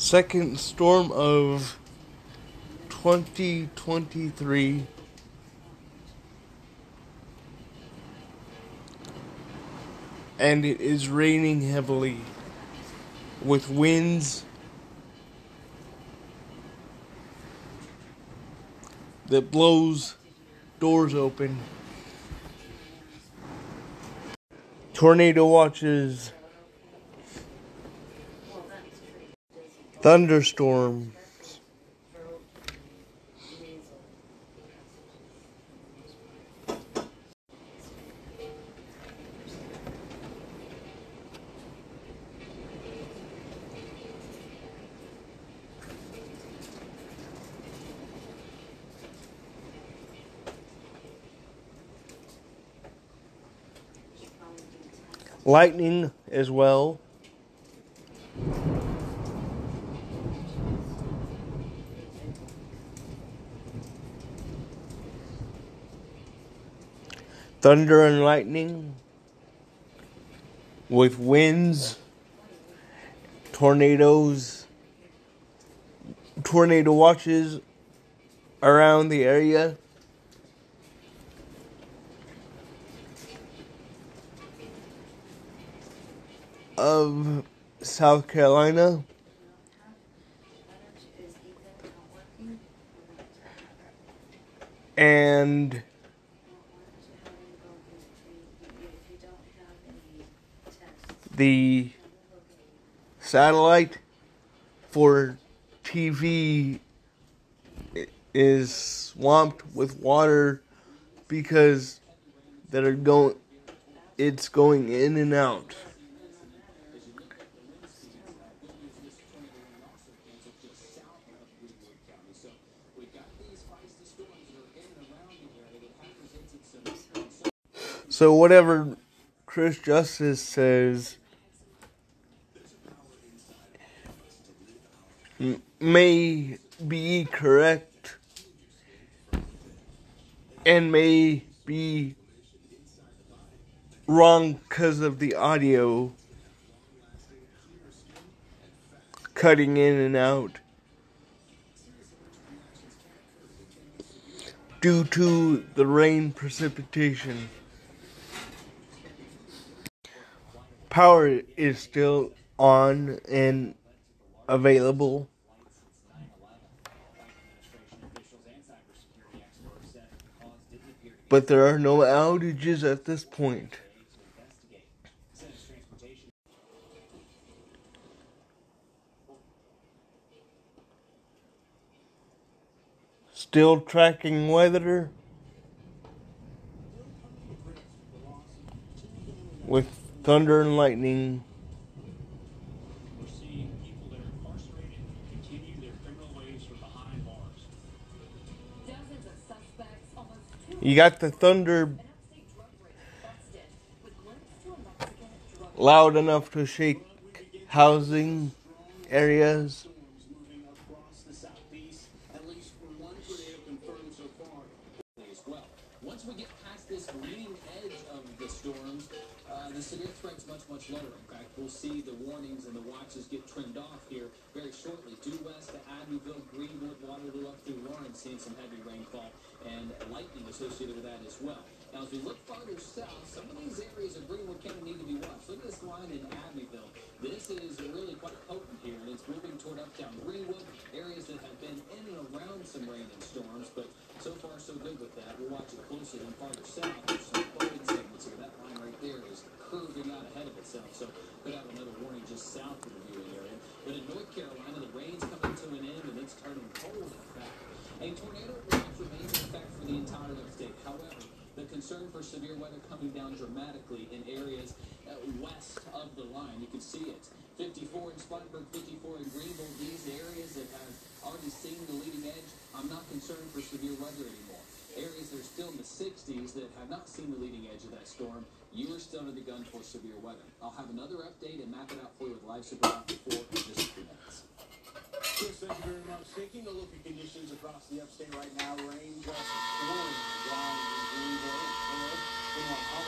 second storm of 2023. And it is raining heavily with winds that blows doors open. Tornado watches. Thunderstorms. Lightning as well. Thunder and lightning with winds, tornadoes, tornado watches around the area. Of South Carolina. And the satellite for TV is swamped with water because that are going it's going in and out. So whatever Chris Justice says may be correct and may be wrong because of the audio cutting in and out due to the rain precipitation. Power is still on and available. But there are no outages at this point. Still tracking weather with thunder and lightning. You got the thunder loud enough to shake housing areas. The severe threat's much, much lower. In fact, we'll see the warnings and the watches get trimmed off here very shortly. Due west to Abbeville, Greenwood, Waterloo, up through Laurens, seeing some heavy rainfall and lightning associated with that as well. Now, as we look farther south, some of these areas of Greenwood County need to be watched. Look at this line in Abbeville. This is really quite potent here, and it's moving toward uptown Greenwood, areas that have been in and around some rain and storms, but so far so good with that. We'll watch it closely and farther south. There's some flooding segments here. That line right there is curving out ahead of itself, so could have another warning just south of the viewing area. But in North Carolina, the rain's coming to an end, and it's turning cold, in fact. A tornado watch remains in effect for the entire the state. However, the concern for severe weather coming down dramatically in areas uh, west of the line. You can see it. 54 in Spartanburg, 54 in Greenville. These areas that have already seen the leading edge, I'm not concerned for severe weather anymore. Areas that are still in the 60s that have not seen the leading edge of that storm, you are still under the gun for severe weather. I'll have another update and map it out for you with live super for just a few minutes. Chris, thank you very much. Taking a look at conditions across the upstate right now, rain just pouring down in Greenville.